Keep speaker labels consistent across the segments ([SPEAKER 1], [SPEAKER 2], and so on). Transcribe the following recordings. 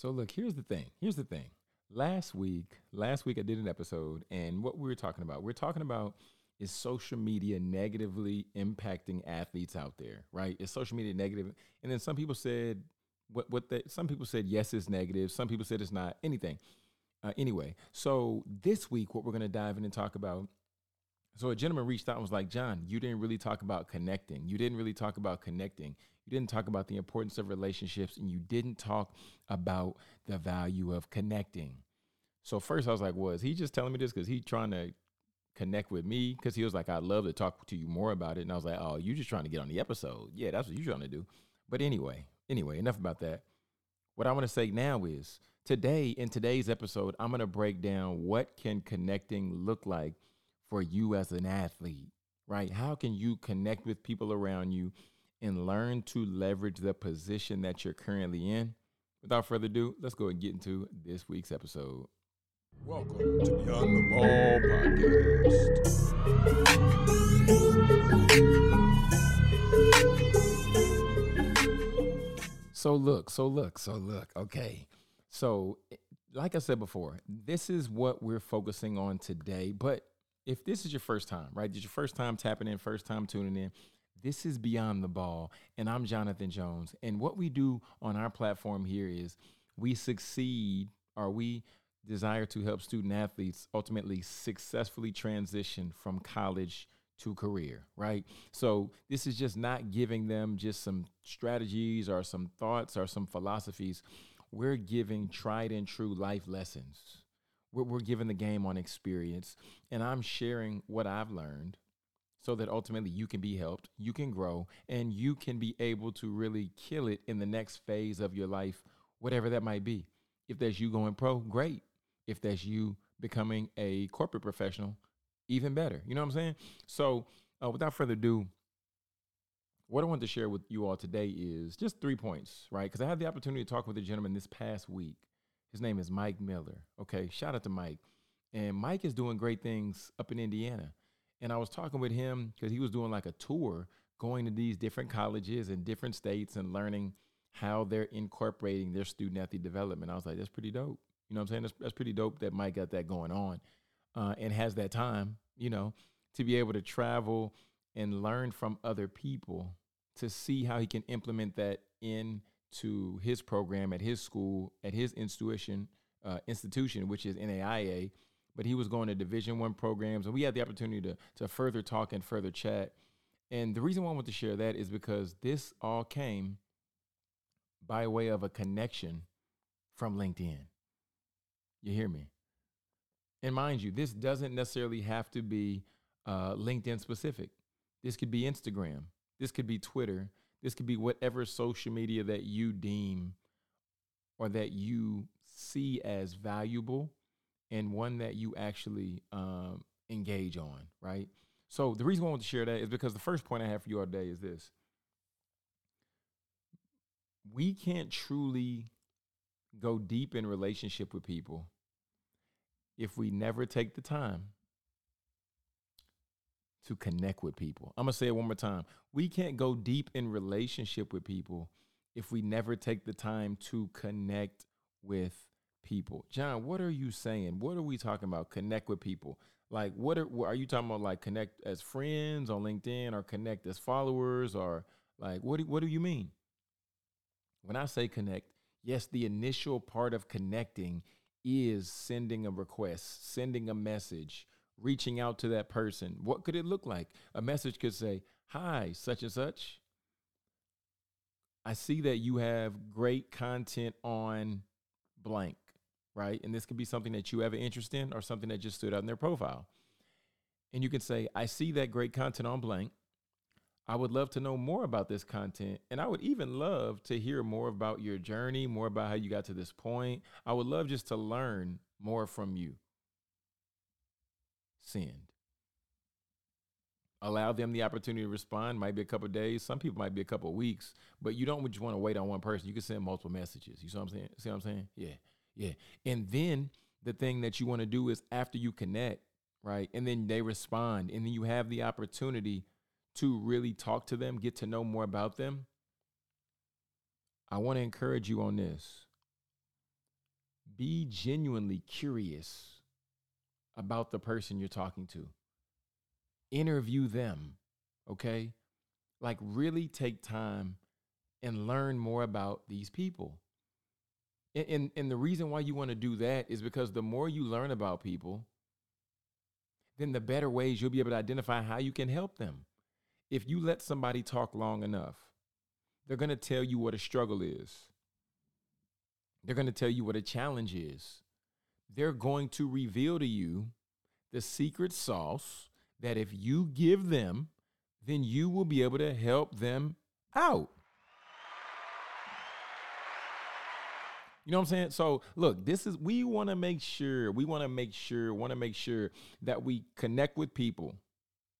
[SPEAKER 1] So look, here's the thing. Here's the thing. Last week, last week I did an episode, and what we were talking about, we're talking about is social media negatively impacting athletes out there, right? Is social media negative? And then some people said what what the, some people said yes it's negative, some people said it's not anything. Uh, anyway, so this week what we're going to dive in and talk about so a gentleman reached out and was like, John, you didn't really talk about connecting. You didn't really talk about connecting. You didn't talk about the importance of relationships and you didn't talk about the value of connecting. So first I was like, was he just telling me this because he's trying to connect with me? Because he was like, I'd love to talk to you more about it. And I was like, oh, you're just trying to get on the episode. Yeah, that's what you're trying to do. But anyway, anyway, enough about that. What I want to say now is today, in today's episode, I'm going to break down what can connecting look like for you as an athlete, right? How can you connect with people around you and learn to leverage the position that you're currently in. Without further ado, let's go and get into this week's episode.
[SPEAKER 2] Welcome to Beyond the Ball podcast.
[SPEAKER 1] So look, so look, so look. Okay. So, like I said before, this is what we're focusing on today. But if this is your first time, right? Is your first time tapping in, first time tuning in, this is Beyond the Ball, and I'm Jonathan Jones. And what we do on our platform here is we succeed or we desire to help student athletes ultimately successfully transition from college to career, right? So this is just not giving them just some strategies or some thoughts or some philosophies. We're giving tried and true life lessons. We're, we're giving the game on experience, and I'm sharing what I've learned so that ultimately you can be helped, you can grow, and you can be able to really kill it in the next phase of your life, whatever that might be. If that's you going pro, great. If that's you becoming a corporate professional, even better. You know what I'm saying? So, uh, without further ado, what I want to share with you all today is just three points, right? Because I had the opportunity to talk with a gentleman this past week. His name is Mike Miller. Okay, shout out to Mike. And Mike is doing great things up in Indiana. And I was talking with him because he was doing like a tour going to these different colleges in different states and learning how they're incorporating their student athlete development. I was like, that's pretty dope. You know what I'm saying? That's, that's pretty dope that Mike got that going on uh, and has that time, you know, to be able to travel and learn from other people to see how he can implement that into his program at his school, at his institution, uh, institution, which is NAIA but he was going to division one programs and we had the opportunity to, to further talk and further chat. And the reason why i want to share that is because this all came by way of a connection from linkedin. You hear me? And mind you this doesn't necessarily have to be uh, linkedin specific. This could be instagram. This could be twitter this could be whatever social media that you deem or that you see as valuable and one that you actually um, engage on, right? So the reason I want to share that is because the first point I have for you all today is this. We can't truly go deep in relationship with people if we never take the time to connect with people. I'm to say it one more time. We can't go deep in relationship with people if we never take the time to connect with people. John, what are you saying? What are we talking about? Connect with people. Like, what are, are you talking about? Like, connect as friends on LinkedIn or connect as followers or like, what do, what do you mean? When I say connect, yes, the initial part of connecting is sending a request, sending a message, reaching out to that person. What could it look like? A message could say, Hi, such and such. I see that you have great content on blank right? And this could be something that you have an interest in or something that just stood out in their profile. And you can say, I see that great content on blank. I would love to know more about this content. And I would even love to hear more about your journey, more about how you got to this point. I would love just to learn more from you. Send. Allow them the opportunity to respond. Might be a couple days. Some people might be a couple weeks, but you don't just want to wait on one person. You can send multiple messages. You see what I'm saying? See what I'm saying? Yeah. Yeah. And then the thing that you want to do is after you connect, right? And then they respond, and then you have the opportunity to really talk to them, get to know more about them. I want to encourage you on this. be genuinely curious about the person you're talking to. Interview them, okay? Like, really take time and learn more about these people. And, and, and the reason why you want to do that is because the more you learn about people, then the better ways you'll be able to identify how you can help them. If you let somebody talk long enough, they're going to tell you what a struggle is. They're going to tell you what a challenge is. They're going to reveal to you the secret sauce that if you give them, then you will be able to help them out. You know what I'm saying? So, look, this is we want to make sure, we want to make sure, want to make sure that we connect with people.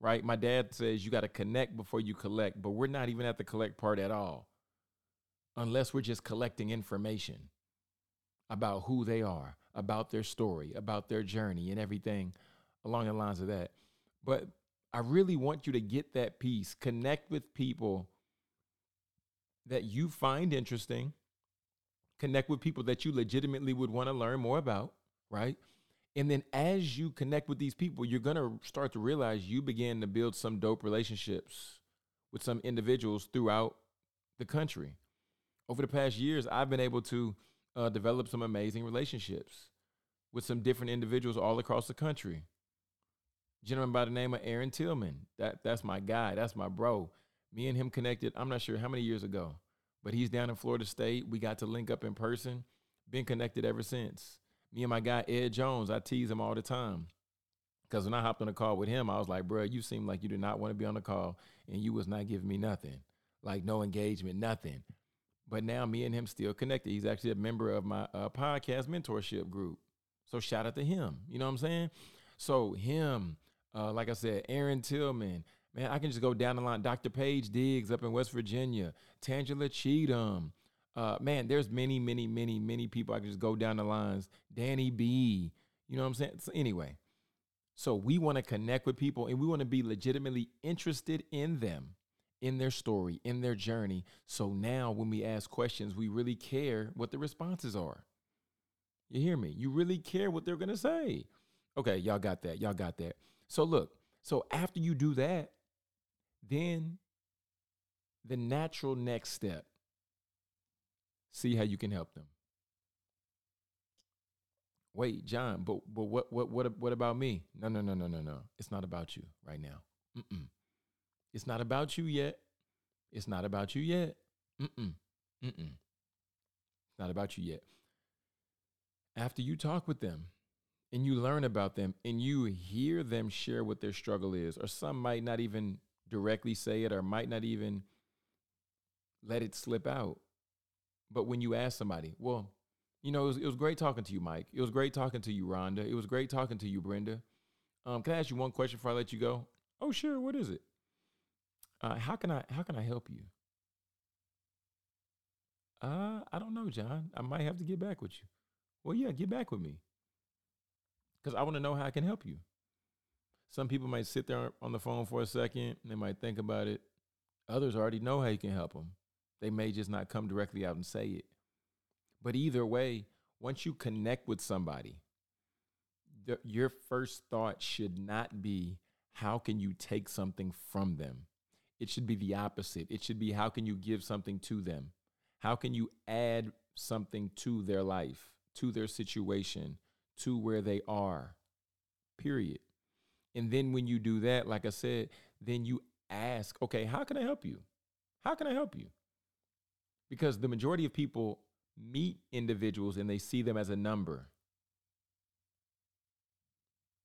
[SPEAKER 1] Right? My dad says you got to connect before you collect, but we're not even at the collect part at all. Unless we're just collecting information about who they are, about their story, about their journey, and everything along the lines of that. But I really want you to get that piece, connect with people that you find interesting, connect with people that you legitimately would want to learn more about, right? And then as you connect with these people, you're going to start to realize you begin to build some dope relationships with some individuals throughout the country. Over the past years, I've been able to uh, develop some amazing relationships with some different individuals all across the country. Gentleman by the name of Aaron Tillman. That that's my guy. That's my bro. Me and him connected. I'm not sure how many years ago, but he's down in Florida State. We got to link up in person. Been connected ever since. Me and my guy Ed Jones. I tease him all the time. Cause when I hopped on a call with him, I was like, bro, you seem like you did not want to be on the call and you was not giving me nothing. Like no engagement, nothing. But now me and him still connected. He's actually a member of my uh, podcast mentorship group. So shout out to him. You know what I'm saying? So him, uh, like I said, Aaron Tillman. Man, I can just go down the line. Dr. Paige Diggs up in West Virginia. Tangela Cheatham. Uh, man, there's many, many, many, many people I can just go down the lines. Danny B. You know what I'm saying? So anyway, so we want to connect with people and we want to be legitimately interested in them in their story, in their journey. So now when we ask questions, we really care what the responses are. You hear me? You really care what they're going to say. Okay, y'all got that. Y'all got that. So look, so after you do that, then the natural next step, see how you can help them. Wait, John, but but what what what what about me? No, no, no, no, no, no. It's not about you right now. Mm-mm. It's not about you yet. It's not about you yet. Mm-mm. Mm-mm. It's not about you yet. After you talk with them and you learn about them and you hear them share what their struggle is, or some might not even directly say it or might not even let it slip out. But when you ask somebody, well, you know, it was, it was great talking to you, Mike. It was great talking to you, Rhonda. It was great talking to you, Brenda. Um, can I ask you one question before I let you go? Oh, sure. What is it? Uh, how can I how can I help you? Uh, I don't know, John. I might have to get back with you. Well, yeah, get back with me. Cuz I want to know how I can help you. Some people might sit there on the phone for a second, they might think about it. Others already know how you can help them. They may just not come directly out and say it. But either way, once you connect with somebody, the, your first thought should not be how can you take something from them? It should be the opposite. It should be how can you give something to them? How can you add something to their life, to their situation, to where they are? Period. And then when you do that, like I said, then you ask, okay, how can I help you? How can I help you? Because the majority of people meet individuals and they see them as a number.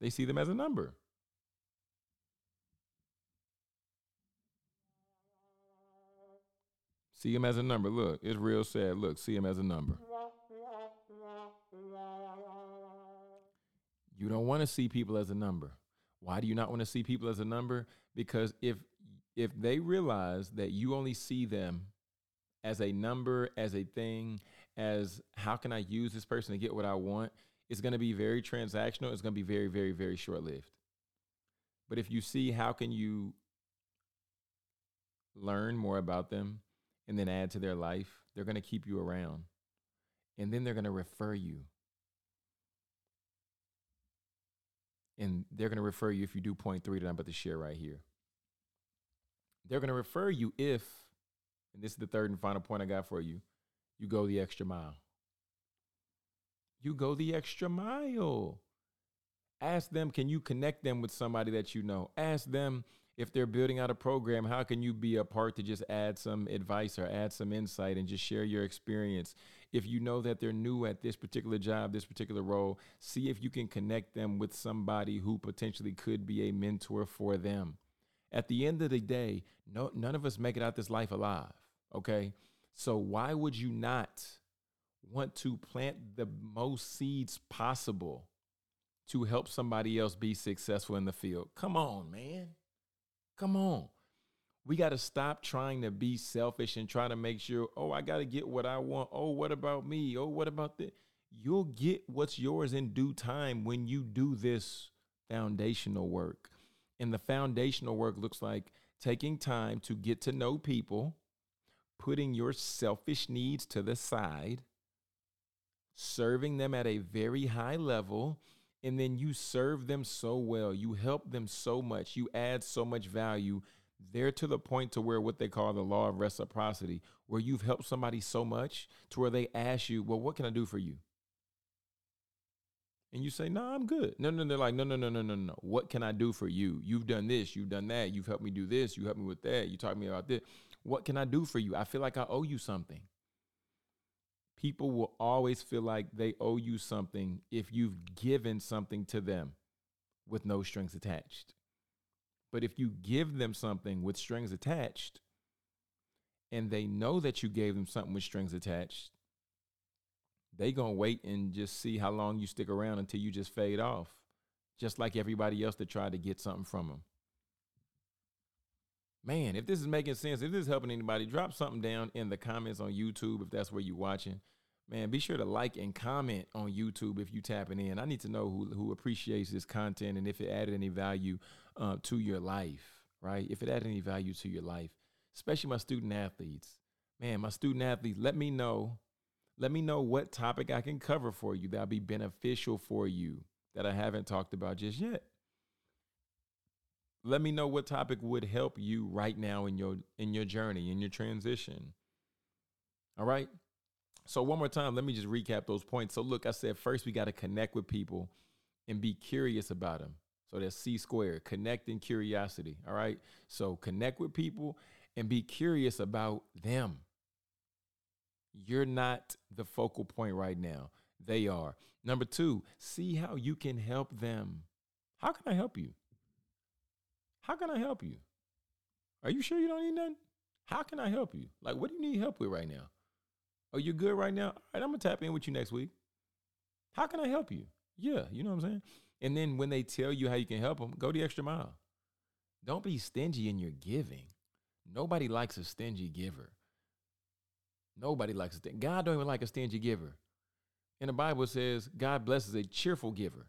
[SPEAKER 1] They see them as a number. See him as a number. Look, it's real sad. Look, see him as a number. You don't want to see people as a number. Why do you not want to see people as a number? Because if if they realize that you only see them as a number, as a thing, as how can I use this person to get what I want, it's going to be very transactional. It's going to be very, very, very short lived. But if you see how can you learn more about them, and then add to their life, they're going to keep you around. And then they're going to refer you. And they're going to refer you if you do point three that I'm about to share right here. They're going to refer you if, and this is the third and final point I got for you, you go the extra mile. You go the extra mile. Ask them, can you connect them with somebody that you know? Ask them, if they're building out a program, how can you be a part to just add some advice or add some insight and just share your experience? If you know that they're new at this particular job, this particular role, see if you can connect them with somebody who potentially could be a mentor for them. At the end of the day, no, none of us make it out this life alive. Okay. So why would you not want to plant the most seeds possible to help somebody else be successful in the field? Come on, man. Come on. We got to stop trying to be selfish and try to make sure, oh, I got to get what I want. Oh, what about me? Oh, what about that? You'll get what's yours in due time when you do this foundational work. And the foundational work looks like taking time to get to know people, putting your selfish needs to the side, serving them at a very high level, and then you serve them so well you help them so much you add so much value they're to the point to where what they call the law of reciprocity where you've helped somebody so much to where they ask you well what can i do for you? And you say no i'm good. No no they're like no no no no no no. What can i do for you? You've done this you've done that you've helped me do this you helped me with that you taught me about this. What can i do for you? I feel like i owe you something people will always feel like they owe you something if you've given something to them with no strings attached. But if you give them something with strings attached and they know that you gave them something with strings attached, they going to wait and just see how long you stick around until you just fade off, just like everybody else that tried to get something from them. Man, if this is making sense, if this is helping anybody, drop something down in the comments on YouTube if that's where you're watching. Man, be sure to like and comment on YouTube if you tapping in. I need to know who who appreciates this content and if it added any value uh, to your life, right? If it added any value to your life, especially my student athletes. Man, my student athletes, let me know. Let me know what topic I can cover for you that'll be beneficial for you that I haven't talked about just yet let me know what topic would help you right now in your in your journey in your transition. All right? So one more time let me just recap those points. So look i said first we got to connect with people and be curious about them. So that's c squared connect and curiosity all right? So connect with people and be curious about them. You're not the focal point right now. They are. Number two see how you can help them. How can i help you how can I help you? Are you sure you don't need nothing? How can I help you? Like, what do you need help with right now? Are you good right now? All right, I'm gonna tap in with you next week. How can I help you? Yeah, you know what I'm saying? And then when they tell you how you can help them, go the extra mile. Don't be stingy in your giving. Nobody likes a stingy giver. Nobody likes a. God don't even like a stingy giver. And the Bible says God blesses a cheerful giver.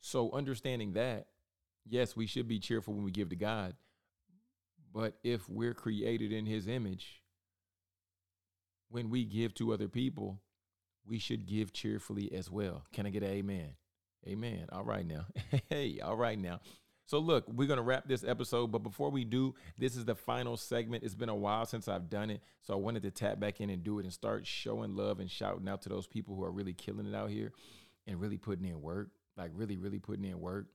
[SPEAKER 1] So understanding that, yes, we should be cheerful when we give to God. But if we're created in his image, when we give to other people, we should give cheerfully as well. Can I get an amen? Amen. All right now. hey, all right now. So, look, we're going to wrap this episode. But before we do, this is the final segment. It's been a while since I've done it. So, I wanted to tap back in and do it and start showing love and shouting out to those people who are really killing it out here and really putting in work. Like, really, really putting in work.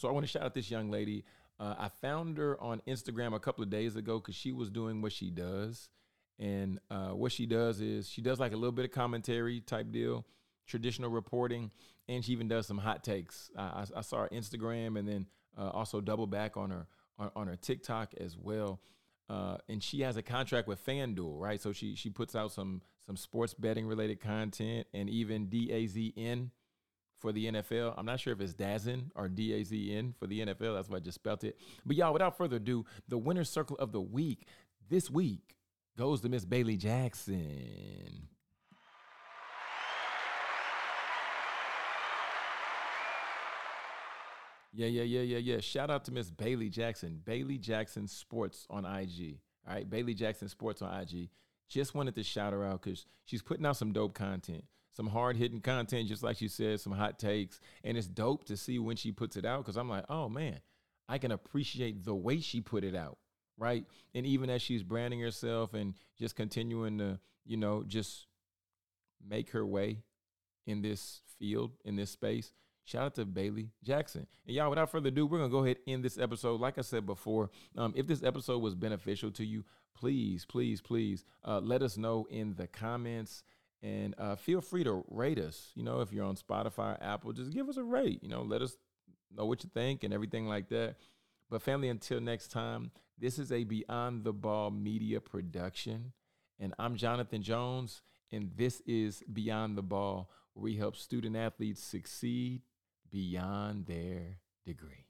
[SPEAKER 1] So I want to shout out this young lady. Uh, I found her on Instagram a couple of days ago because she was doing what she does. And uh, what she does is she does like a little bit of commentary type deal, traditional reporting, and she even does some hot takes. I, I saw her Instagram and then uh, also double back on her on, on her TikTok as well. Uh, and she has a contract with FanDuel, right? So she she puts out some some sports betting related content and even DAZN for the NFL. I'm not sure if it's Dazn or D A Z N for the NFL. That's why I just spelt it. But y'all, without further ado, the winner's circle of the week this week goes to Miss Bailey Jackson. Yeah, yeah, yeah, yeah, yeah. Shout out to Miss Bailey Jackson. Bailey Jackson Sports on IG. All right, Bailey Jackson Sports on IG. Just wanted to shout her out because she's putting out some dope content. Some hard hitting content, just like she said, some hot takes. And it's dope to see when she puts it out because I'm like, oh man, I can appreciate the way she put it out. Right. And even as she's branding herself and just continuing to, you know, just make her way in this field, in this space. Shout out to Bailey Jackson. And y'all, without further ado, we're going to go ahead in this episode. Like I said before, um, if this episode was beneficial to you, please, please, please uh, let us know in the comments. And uh, feel free to rate us. You know, if you're on Spotify, Apple, just give us a rate. You know, let us know what you think and everything like that. But, family, until next time, this is a Beyond the Ball media production. And I'm Jonathan Jones, and this is Beyond the Ball, where we help student athletes succeed beyond their degree.